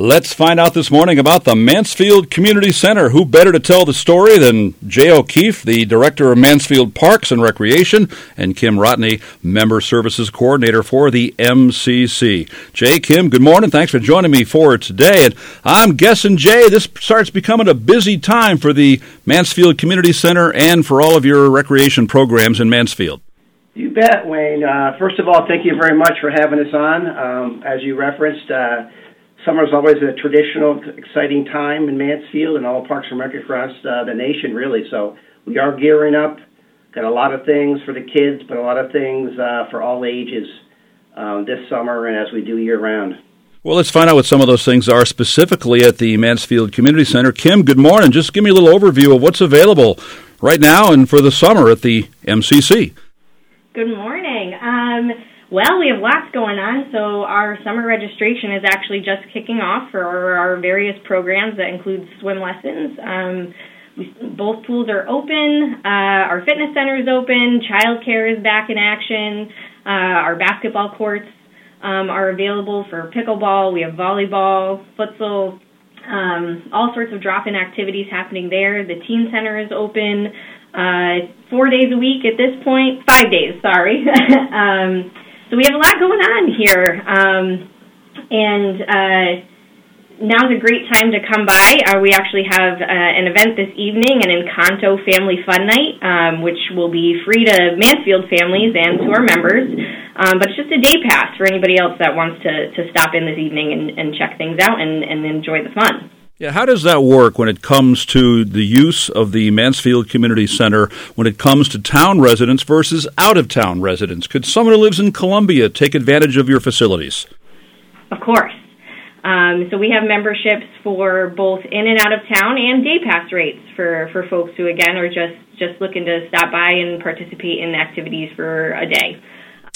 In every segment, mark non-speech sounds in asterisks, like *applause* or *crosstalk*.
Let's find out this morning about the Mansfield Community Center. Who better to tell the story than Jay O'Keefe, the Director of Mansfield Parks and Recreation, and Kim Rotney, Member Services Coordinator for the MCC. Jay, Kim, good morning. Thanks for joining me for today. And I'm guessing, Jay, this starts becoming a busy time for the Mansfield Community Center and for all of your recreation programs in Mansfield. You bet, Wayne. Uh, first of all, thank you very much for having us on. Um, as you referenced, uh, Summer is always a traditional, exciting time in Mansfield and all parks and rec across uh, the nation, really. So we are gearing up. Got a lot of things for the kids, but a lot of things uh, for all ages um, this summer and as we do year round. Well, let's find out what some of those things are specifically at the Mansfield Community Center. Kim, good morning. Just give me a little overview of what's available right now and for the summer at the MCC. Good morning. Um, well, we have lots going on. So our summer registration is actually just kicking off for our various programs that include swim lessons. Um, we, both pools are open. Uh, our fitness center is open. Childcare is back in action. Uh, our basketball courts um, are available for pickleball. We have volleyball, futsal, um, all sorts of drop-in activities happening there. The teen center is open uh, four days a week at this point. Five days, sorry. *laughs* so we have a lot going on here, um, and uh, now's a great time to come by. Uh, we actually have uh, an event this evening, an Encanto Family Fun Night, um, which will be free to Mansfield families and to our members. Um, but it's just a day pass for anybody else that wants to, to stop in this evening and, and check things out and, and enjoy the fun. Yeah, how does that work when it comes to the use of the Mansfield Community Center when it comes to town residents versus out of town residents? Could someone who lives in Columbia take advantage of your facilities? Of course. Um, so we have memberships for both in and out of town and day pass rates for, for folks who again are just, just looking to stop by and participate in activities for a day.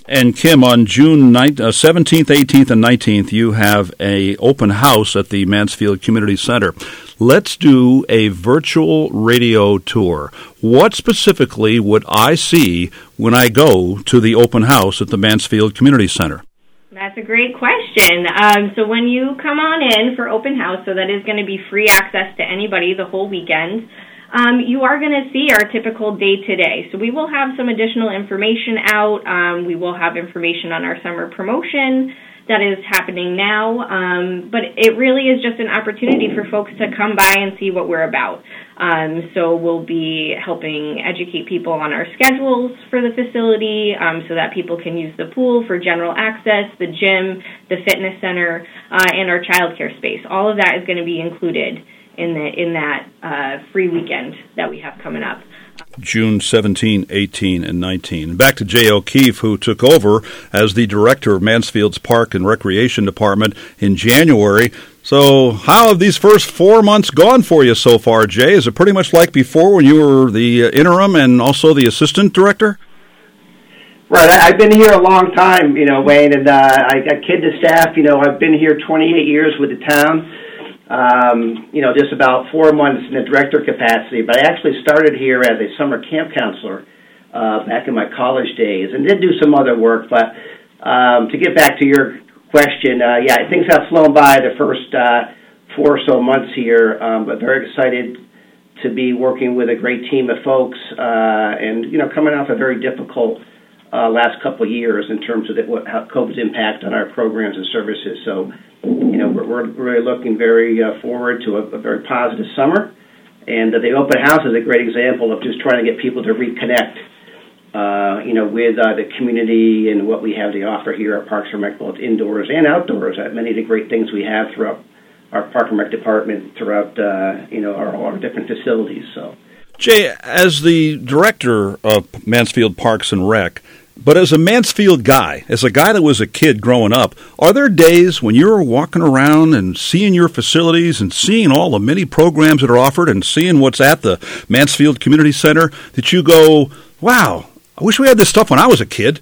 And Kim, on June 9th, uh, 17th, 18th, and 19th, you have a open house at the Mansfield Community Center. Let's do a virtual radio tour. What specifically would I see when I go to the open house at the Mansfield Community Center? That's a great question. Um, so when you come on in for open house, so that is going to be free access to anybody the whole weekend um, you are going to see our typical day to day. So we will have some additional information out. Um, we will have information on our summer promotion that is happening now. Um, but it really is just an opportunity for folks to come by and see what we're about. Um, so we'll be helping educate people on our schedules for the facility um, so that people can use the pool for general access, the gym, the fitness center, uh, and our childcare space. All of that is going to be included in the in that uh, free weekend that we have coming up. June 17, 18, and 19. Back to Jay O'Keefe, who took over as the director of Mansfield's Park and Recreation Department in January. So, how have these first four months gone for you so far, Jay? Is it pretty much like before when you were the uh, interim and also the assistant director? Right, I've been here a long time, you know, Wayne, and uh, I, I kid the staff. You know, I've been here 28 years with the town um, you know, just about four months in the director capacity, but I actually started here as a summer camp counselor uh, back in my college days and did do some other work. But um, to get back to your question, uh, yeah, things have flown by the first uh, four or so months here, um, but very excited to be working with a great team of folks uh, and, you know, coming off a very difficult uh, last couple of years in terms of the, what, how COVID's impact on our programs and services. So, you know, we're, we're really looking very uh, forward to a, a very positive summer. And uh, the open house is a great example of just trying to get people to reconnect, uh, you know, with uh, the community and what we have to offer here at Parks and Rec, both indoors and outdoors. At many of the great things we have throughout our Park and Rec department, throughout uh, you know our, our different facilities. So, Jay, as the director of Mansfield Parks and Rec, but as a Mansfield guy, as a guy that was a kid growing up, are there days when you're walking around and seeing your facilities and seeing all the many programs that are offered and seeing what's at the Mansfield Community Center that you go, wow, I wish we had this stuff when I was a kid?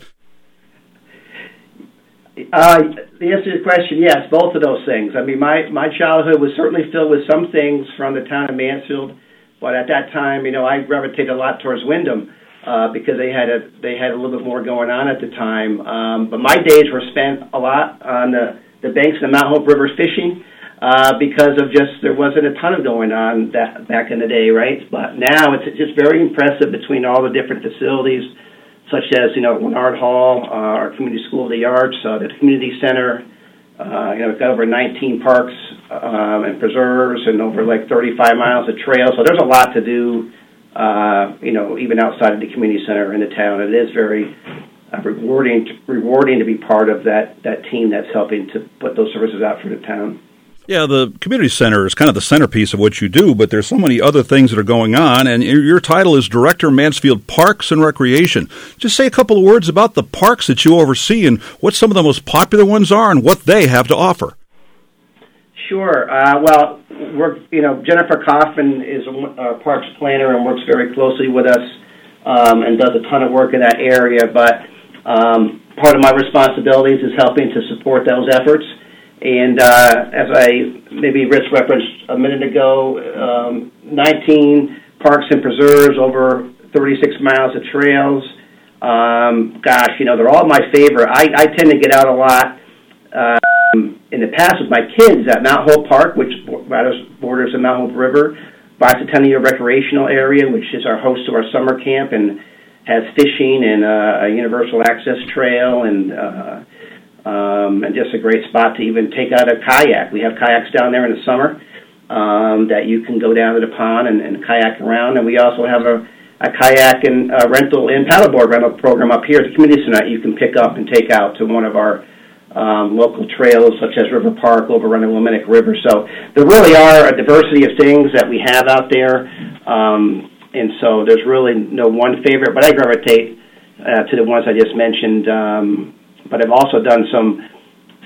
Uh, the answer to the question, yes, both of those things. I mean, my, my childhood was certainly filled with some things from the town of Mansfield, but at that time, you know, I gravitated a lot towards Windham uh, because they had a they had a little bit more going on at the time. Um, but my days were spent a lot on the the banks of the Mount Hope River fishing. uh, because of just there wasn't a ton of going on that back in the day, right? But now it's just very impressive between all the different facilities, such as you know Leonard Hall, uh, our community school of the arts, uh, the community center. Uh, you know, we've got over 19 parks um, and preserves, and over like 35 miles of trails. So there's a lot to do. Uh, you know, even outside of the community center in the town, it is very uh, rewarding rewarding to be part of that that team that's helping to put those services out for the town. Yeah, the community center is kind of the centerpiece of what you do, but there's so many other things that are going on, and your title is Director Mansfield Parks and Recreation. Just say a couple of words about the parks that you oversee and what some of the most popular ones are and what they have to offer. Sure. Uh, well, we're you know Jennifer Kaufman is a parks planner and works very closely with us um, and does a ton of work in that area. But um, part of my responsibilities is helping to support those efforts. And uh, as I maybe Rich referenced a minute ago, um, 19 parks and preserves, over 36 miles of trails. Um, gosh, you know, they're all my favorite. I, I tend to get out a lot um, the with my kids at Mount Hope Park, which borders the Mount Hope River. Bicentennial Recreational Area, which is our host to our summer camp and has fishing and uh, a universal access trail and uh, um, and just a great spot to even take out a kayak. We have kayaks down there in the summer um, that you can go down to the pond and, and kayak around, and we also have a, a kayak and uh, rental and paddleboard rental program up here at the community center that you can pick up and take out to one of our um, local trails such as River Park the Willimantic River. So there really are a diversity of things that we have out there, um, and so there's really no one favorite, but I gravitate uh, to the ones I just mentioned. Um, but I've also done some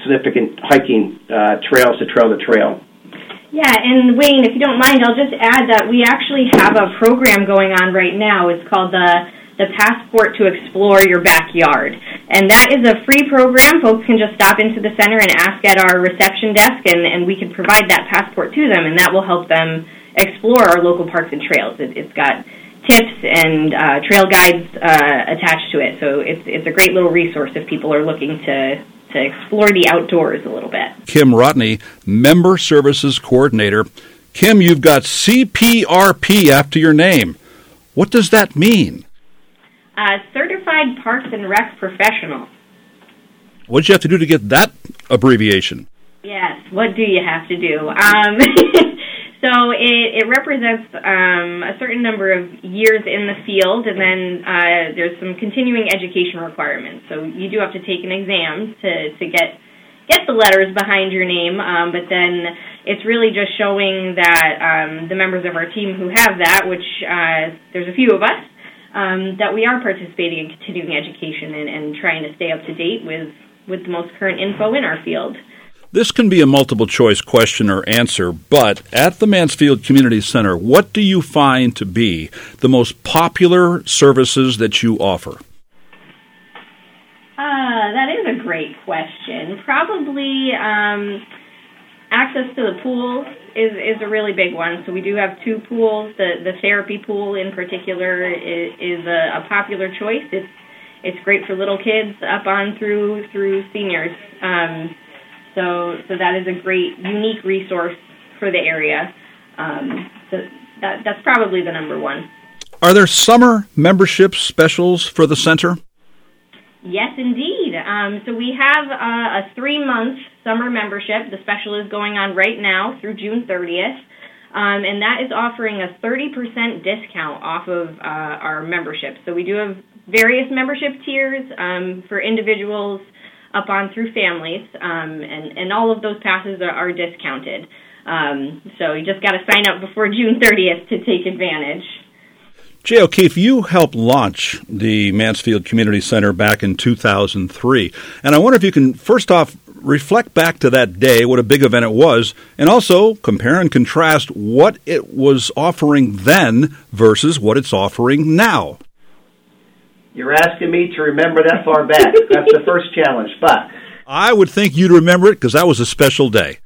significant hiking uh, trails to trail to trail. Yeah, and Wayne, if you don't mind, I'll just add that we actually have a program going on right now. It's called the the Passport to Explore Your Backyard. And that is a free program. Folks can just stop into the center and ask at our reception desk, and, and we can provide that passport to them, and that will help them explore our local parks and trails. It, it's got tips and uh, trail guides uh, attached to it. So it's it's a great little resource if people are looking to to explore the outdoors a little bit. Kim Rotney, Member Services Coordinator. Kim, you've got CPRP after your name. What does that mean? Uh, Certified Parks and Rec Professional. What did you have to do to get that abbreviation? Yes, what do you have to do? Um, *laughs* So it, it represents um, a certain number of years in the field, and then uh, there's some continuing education requirements. So you do have to take an exam to, to get get the letters behind your name, um, but then it's really just showing that um, the members of our team who have that, which uh, there's a few of us, um, that we are participating in continuing education and, and trying to stay up to date with, with the most current info in our field. This can be a multiple choice question or answer, but at the Mansfield Community Center, what do you find to be the most popular services that you offer? Uh, that is a great question. Probably um, access to the pool is, is a really big one. So we do have two pools. The the therapy pool in particular is, is a, a popular choice. It's it's great for little kids up on through through seniors. Um, so, so that is a great, unique resource for the area. Um, so that, that's probably the number one. Are there summer membership specials for the center? Yes, indeed. Um, so we have uh, a three month summer membership. The special is going on right now through June 30th. Um, and that is offering a 30% discount off of uh, our membership. So we do have various membership tiers um, for individuals up on through families, um, and and all of those passes are, are discounted. Um, so you just got to sign up before June 30th to take advantage. Jay O'Keefe, you helped launch the Mansfield Community Center back in 2003. And I wonder if you can, first off, reflect back to that day, what a big event it was, and also compare and contrast what it was offering then versus what it's offering now. You're asking me to remember that far back. *laughs* That's the first challenge. But I would think you'd remember it because that was a special day.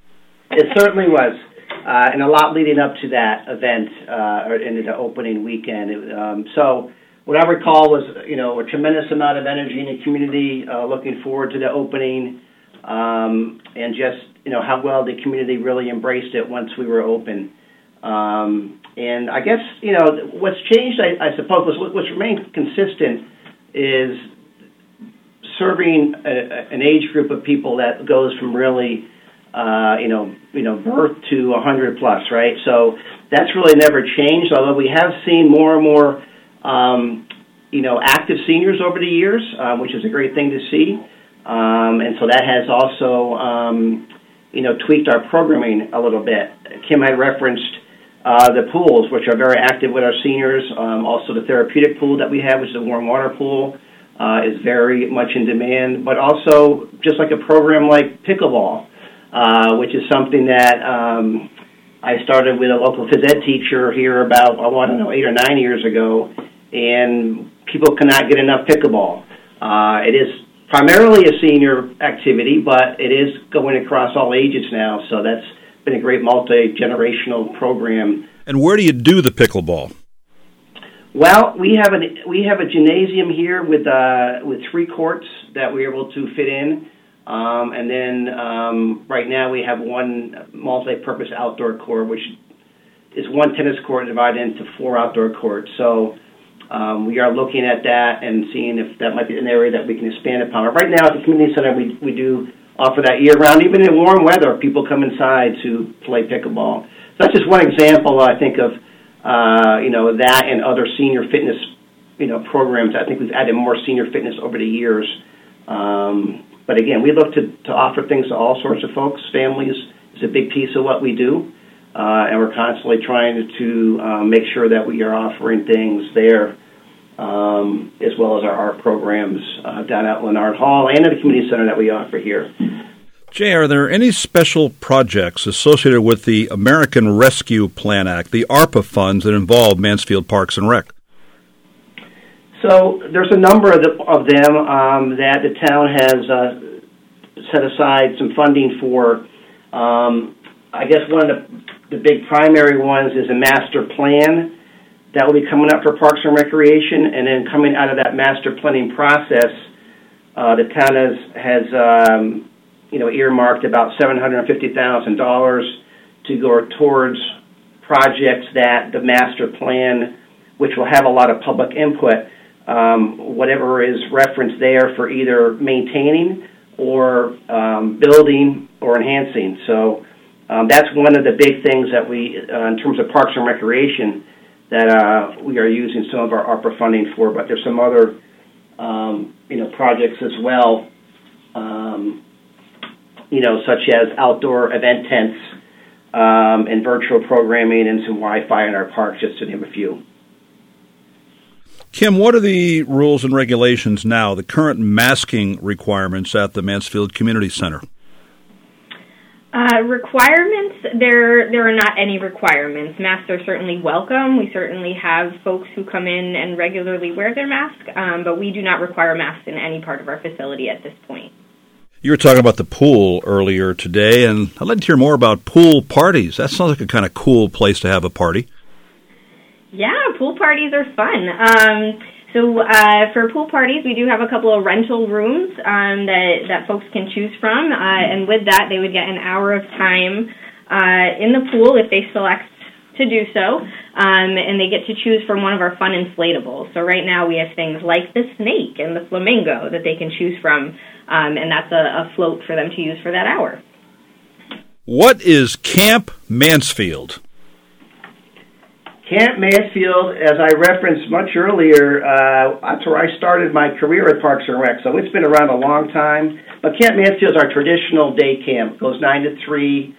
It certainly was, uh, and a lot leading up to that event uh, or into the opening weekend. It, um, so what I recall was, you know, a tremendous amount of energy in the community, uh, looking forward to the opening. Um, and just you know how well the community really embraced it once we were open. Um, and I guess you know what's changed, I, I suppose, what's, remained consistent is serving a, an age group of people that goes from really, uh, you know, you know, birth to 100 plus, right? So that's really never changed. Although we have seen more and more, um, you know, active seniors over the years, uh, which is a great thing to see. Um, and so that has also, um, you know, tweaked our programming a little bit. Kim had referenced uh, the pools, which are very active with our seniors. Um, also, the therapeutic pool that we have, which is a warm water pool uh, is very much in demand, but also just like a program like pickleball, uh, which is something that um, I started with a local phys ed teacher here about, oh, I don't know, eight or nine years ago, and people cannot get enough pickleball. Uh, it is primarily a senior activity, but it is going across all ages now, so that's been a great multi generational program. And where do you do the pickleball? Well, we have a we have a gymnasium here with uh, with three courts that we're able to fit in, um, and then um, right now we have one multi-purpose outdoor court, which is one tennis court divided into four outdoor courts. So um, we are looking at that and seeing if that might be an area that we can expand upon. But right now at the community center, we we do offer that year round, even in warm weather. People come inside to play pickleball. So that's just one example, I think, of uh, you know, that and other senior fitness, you know, programs. I think we've added more senior fitness over the years. Um, but again, we look to, to offer things to all sorts of folks. Families is a big piece of what we do. Uh, and we're constantly trying to uh, make sure that we are offering things there, um, as well as our art programs uh, down at Leonard Hall and at the community center that we offer here. Jay, are there any special projects associated with the American Rescue Plan Act, the ARPA funds that involve Mansfield Parks and Rec? So there's a number of, the, of them um, that the town has uh, set aside some funding for. Um, I guess one of the, the big primary ones is a master plan that will be coming up for Parks and Recreation, and then coming out of that master planning process, uh, the town has has um, you know, earmarked about $750,000 to go towards projects that the master plan, which will have a lot of public input, um, whatever is referenced there for either maintaining or um, building or enhancing. So um, that's one of the big things that we, uh, in terms of parks and recreation, that uh, we are using some of our ARPA funding for. But there's some other, um, you know, projects as well um, you know, such as outdoor event tents um, and virtual programming and some Wi-Fi in our parks, just to name a few. Kim, what are the rules and regulations now, the current masking requirements at the Mansfield Community Center? Uh, requirements, there there are not any requirements. Masks are certainly welcome. We certainly have folks who come in and regularly wear their mask, um, but we do not require masks in any part of our facility at this point. You were talking about the pool earlier today, and I'd like to hear more about pool parties. That sounds like a kind of cool place to have a party. Yeah, pool parties are fun. Um, so uh, for pool parties, we do have a couple of rental rooms um, that that folks can choose from, uh, and with that, they would get an hour of time uh, in the pool if they select to do so, um, and they get to choose from one of our fun inflatables. So right now we have things like the snake and the flamingo that they can choose from, um, and that's a, a float for them to use for that hour. What is Camp Mansfield? Camp Mansfield, as I referenced much earlier, uh, that's where I started my career at Parks and Rec, so it's been around a long time. But Camp Mansfield is our traditional day camp. It goes 9 to 3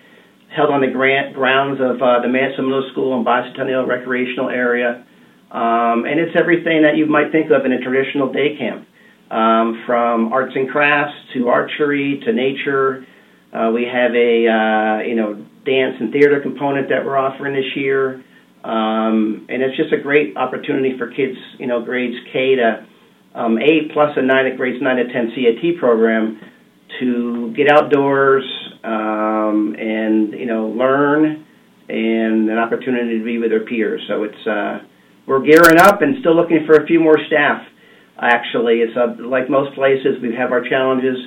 held on the grant, grounds of uh, the Manson Middle School and Bicentennial Recreational Area. Um, and it's everything that you might think of in a traditional day camp, um, from arts and crafts to archery to nature. Uh, we have a uh, you know dance and theater component that we're offering this year, um, and it's just a great opportunity for kids, you know, grades K to um, eight plus a nine grades nine to ten CAT program to get outdoors, um, and you know learn and an opportunity to be with their peers. So it's uh, we're gearing up and still looking for a few more staff. Actually, it's uh, like most places we have our challenges.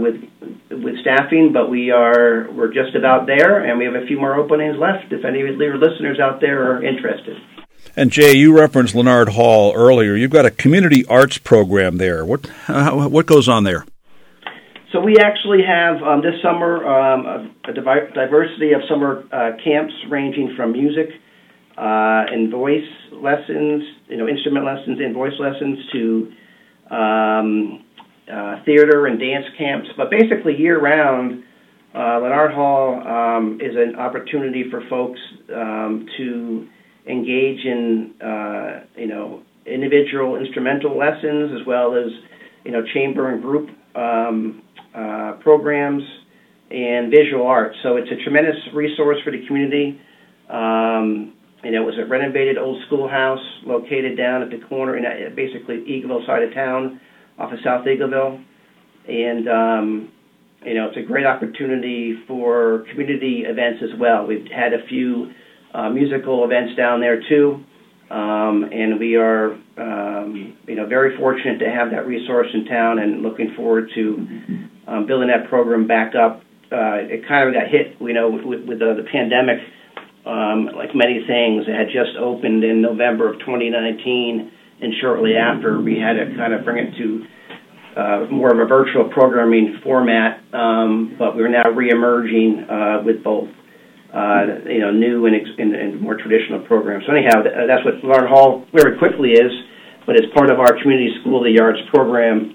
With with staffing, but we are we're just about there, and we have a few more openings left. If any of your listeners out there are interested. And Jay, you referenced Leonard Hall earlier. You've got a community arts program there. What uh, what goes on there? So we actually have um, this summer um, a, a, diversity of summer uh, camps ranging from music uh, and voice lessons, you know, instrument lessons and voice lessons to um, uh, theater and dance camps. But basically, year round, uh, Leonard Hall um, is an opportunity for folks um, to engage in, uh, you know, individual instrumental lessons as well as, you know, chamber and group um, uh, programs and visual arts. So it's a tremendous resource for the community. Um, you know, it was a renovated old schoolhouse located down at the corner in a, basically Eagleville side of town, off of South Eagleville, and um, you know, it's a great opportunity for community events as well. We've had a few uh, musical events down there too, um, and we are um, you know very fortunate to have that resource in town, and looking forward to um, building that program back up. Uh, it kind of got hit, you know, with, with the, the pandemic. Um, like many things, it had just opened in November of 2019, and shortly after, we had to kind of bring it to uh, more of a virtual programming format. Um, but we're now reemerging uh, with both, uh, you know, new and, ex- and, and more traditional programs. So anyhow, th- that's what Leonard Hall very quickly is. But it's part of our community school of the arts program,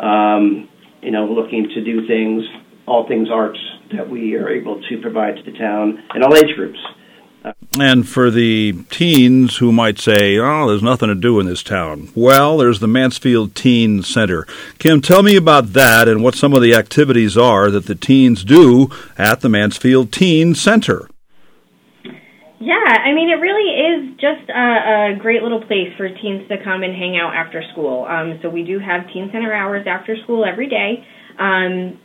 um, you know, looking to do things, all things arts that we are able to provide to the town and all age groups. And for the teens who might say, oh, there's nothing to do in this town, well, there's the Mansfield Teen Center. Kim, tell me about that and what some of the activities are that the teens do at the Mansfield Teen Center. Yeah, I mean, it really is just a, a great little place for teens to come and hang out after school. Um, so we do have teen center hours after school every day. Um,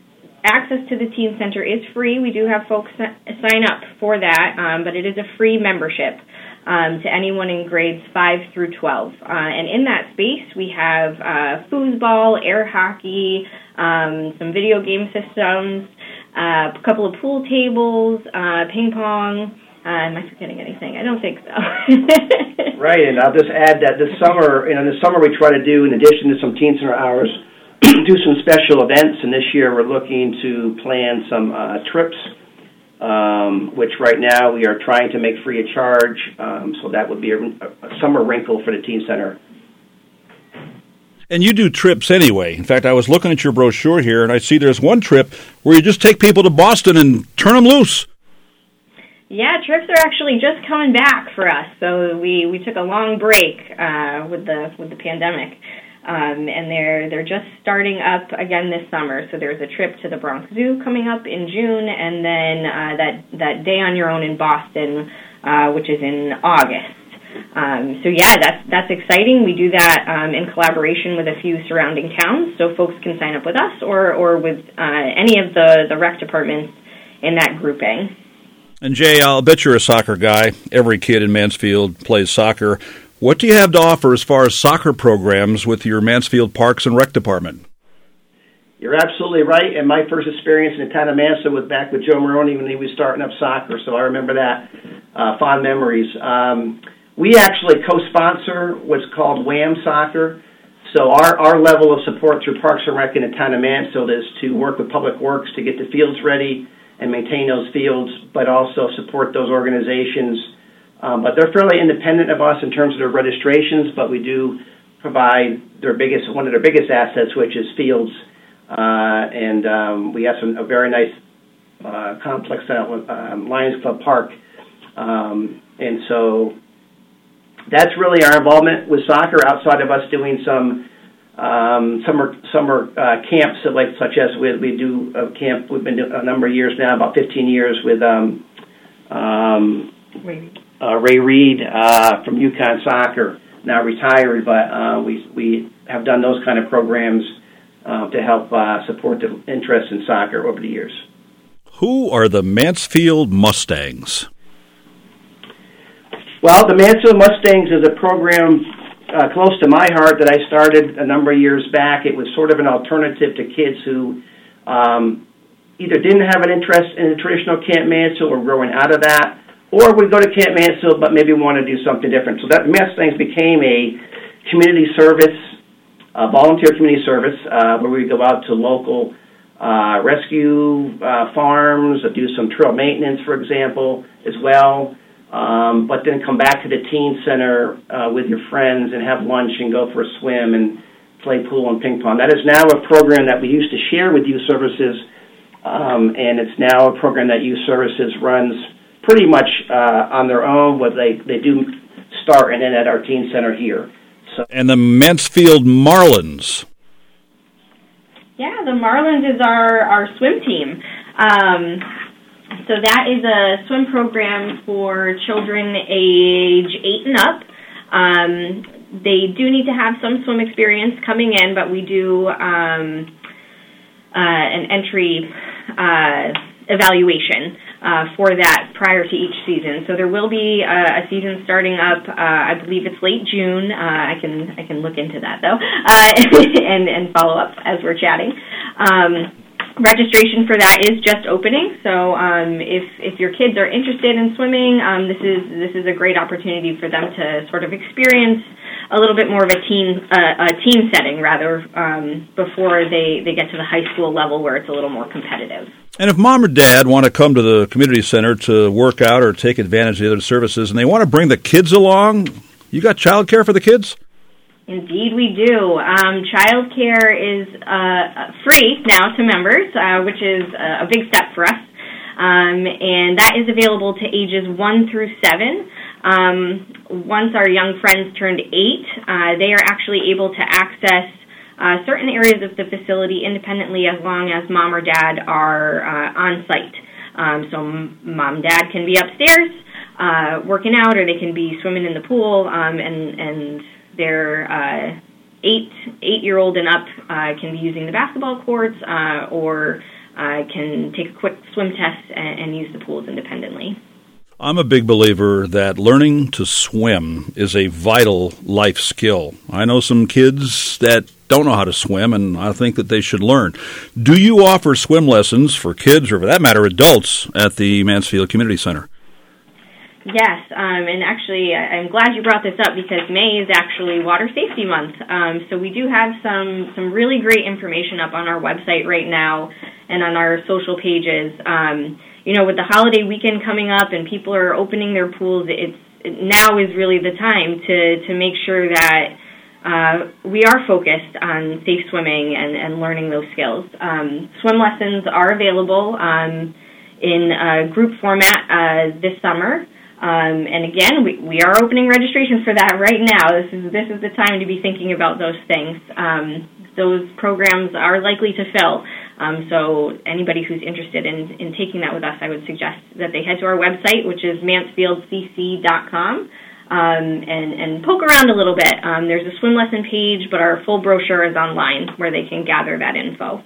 access to the teen center is free. We do have folks sign up for that, um, but it is a free membership um, to anyone in grades 5 through 12. Uh, and in that space, we have uh, foosball, air hockey, um, some video game systems, uh, a couple of pool tables, uh, ping pong. Uh, am I forgetting anything? I don't think so. *laughs* right, and I'll just add that this summer, you know, this summer we try to do, in addition to some teen center hours, do some special events. And this year we're looking to plan some uh, trips, um, which right now we are trying to make free of charge. Um, so that would be a, a summer wrinkle for the teen center. And you do trips anyway. In fact, I was looking at your brochure here, and I see there's one trip where you just take people to Boston and turn them loose. Yeah, trips are actually just coming back for us. So we we took a long break uh, with the with the pandemic, um, and they're they're just starting up again this summer. So there's a trip to the Bronx Zoo coming up in June, and then uh, that that day on your own in Boston, uh, which is in August. Um, so yeah, that's that's exciting. We do that um, in collaboration with a few surrounding towns, so folks can sign up with us or or with uh, any of the the rec departments in that grouping. And Jay, I'll bet you're a soccer guy. Every kid in Mansfield plays soccer. What do you have to offer as far as soccer programs with your Mansfield Parks and Rec Department? You're absolutely right. And my first experience in the town of Mansfield was back with Joe Moroni when he was starting up soccer, so I remember that. Uh, fond memories. Um, we actually co-sponsor what's called WHAM Soccer. So our, our level of support through Parks and Rec in the town of Mansfield is to work with Public Works to get the fields ready and maintain those fields, but also support those organizations. Um, but they're fairly independent of us in terms of their registrations, but we do provide their biggest one of their biggest assets, which is fields, uh, and um, we have some a very nice uh, complex at um, Lions Club Park, um, and so that's really our involvement with soccer outside of us doing some um, summer summer uh, camps like such as we we do a camp we've been doing a number of years now about 15 years with um, um, uh, Ray Reid uh, from UConn Soccer now retired but uh, we we have done those kind of programs uh, to help uh, support the interest in soccer over the years. Who are the Mansfield Mustangs? Well, the Mansfield Mustangs is a program uh, close to my heart that I started a number of years back. It was sort of an alternative to kids who um, either didn't have an interest in the traditional Camp Mansfield or growing out of that, or would go to Camp Mansfield but maybe want to do something different. So that Mustangs became a community service, uh, volunteer community service, uh, where we go out to local uh, rescue uh, farms, do some trail maintenance, for example, as well. Um, but then come back to the teen center uh, with your friends and have lunch and go for a swim and play pool and ping pong. That is now a program that we used to share with youth services, um, and it's now a program that youth services runs pretty much uh, on their own. What they they do start and end at our teen center here. So. And the Mansfield Marlins. Yeah, the Marlins is our our swim team. Um, so that is a swim program for children age eight and up. Um, they do need to have some swim experience coming in, but we do um, uh, an entry uh, evaluation uh, for that prior to each season. So there will be a, a season starting up. Uh, I believe it's late June. Uh, I can I can look into that though, *laughs* uh, and and follow up as we're chatting. Um, registration for that is just opening. So um, if if your kids are interested in swimming, um, this is this is a great opportunity for them to sort of experience a little bit more of a team uh, a team setting rather um, before they they get to the high school level where it's a little more competitive. And if mom or dad want to come to the community center to work out or take advantage of the other services, and they want to bring the kids along, you got childcare for the kids. Indeed, we do. Um, childcare is uh, free now to members, uh, which is a big step for us. Um, and that is available to ages 1 through 7. Um, once our young friends turned 8, uh, they are actually able to access uh, certain areas of the facility independently as long as mom or dad are uh, on site. Um, so mom dad can be upstairs uh, working out, or they can be swimming in the pool, um, and and their uh, eight eight year old and up can be using the basketball courts, uh, or uh, can take a quick swim test and, and use the pools independently. I'm a big believer that learning to swim is a vital life skill. I know some kids that don't know how to swim, and I think that they should learn. Do you offer swim lessons for kids, or for that matter, adults, at the Mansfield Community Center? Yes, um, and actually, I'm glad you brought this up because May is actually Water Safety Month. Um, so we do have some some really great information up on our website right now and on our social pages. Um, you know, with the holiday weekend coming up and people are opening their pools, it's now is really the time to to make sure that uh, we are focused on safe swimming and, and learning those skills. Um, swim lessons are available um, in a group format uh, this summer. Um, and again, we, we are opening registration for that right now. This is this is the time to be thinking about those things. Um, those programs are likely to fill. Um, so anybody who's interested in, in taking that with us, I would suggest that they head to our website, which is mansfieldcc.com um, and, and poke around a little bit. Um, there's a swim lesson page, but our full brochure is online where they can gather that info.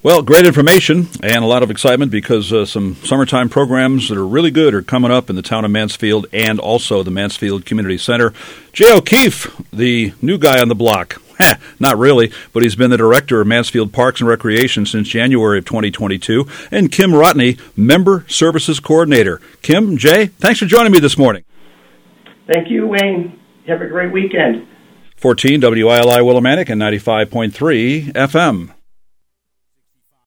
Well, great information and a lot of excitement because uh, some summertime programs that are really good are coming up in the town of Mansfield and also the Mansfield Community Center. Jay O'Keefe, the new guy on the block. *laughs* Not really, but he's been the director of Mansfield Parks and Recreation since January of 2022. And Kim Rotney, Member Services Coordinator. Kim, Jay, thanks for joining me this morning. Thank you, Wayne. Have a great weekend. 14 WILI Willimantic and 95.3 FM.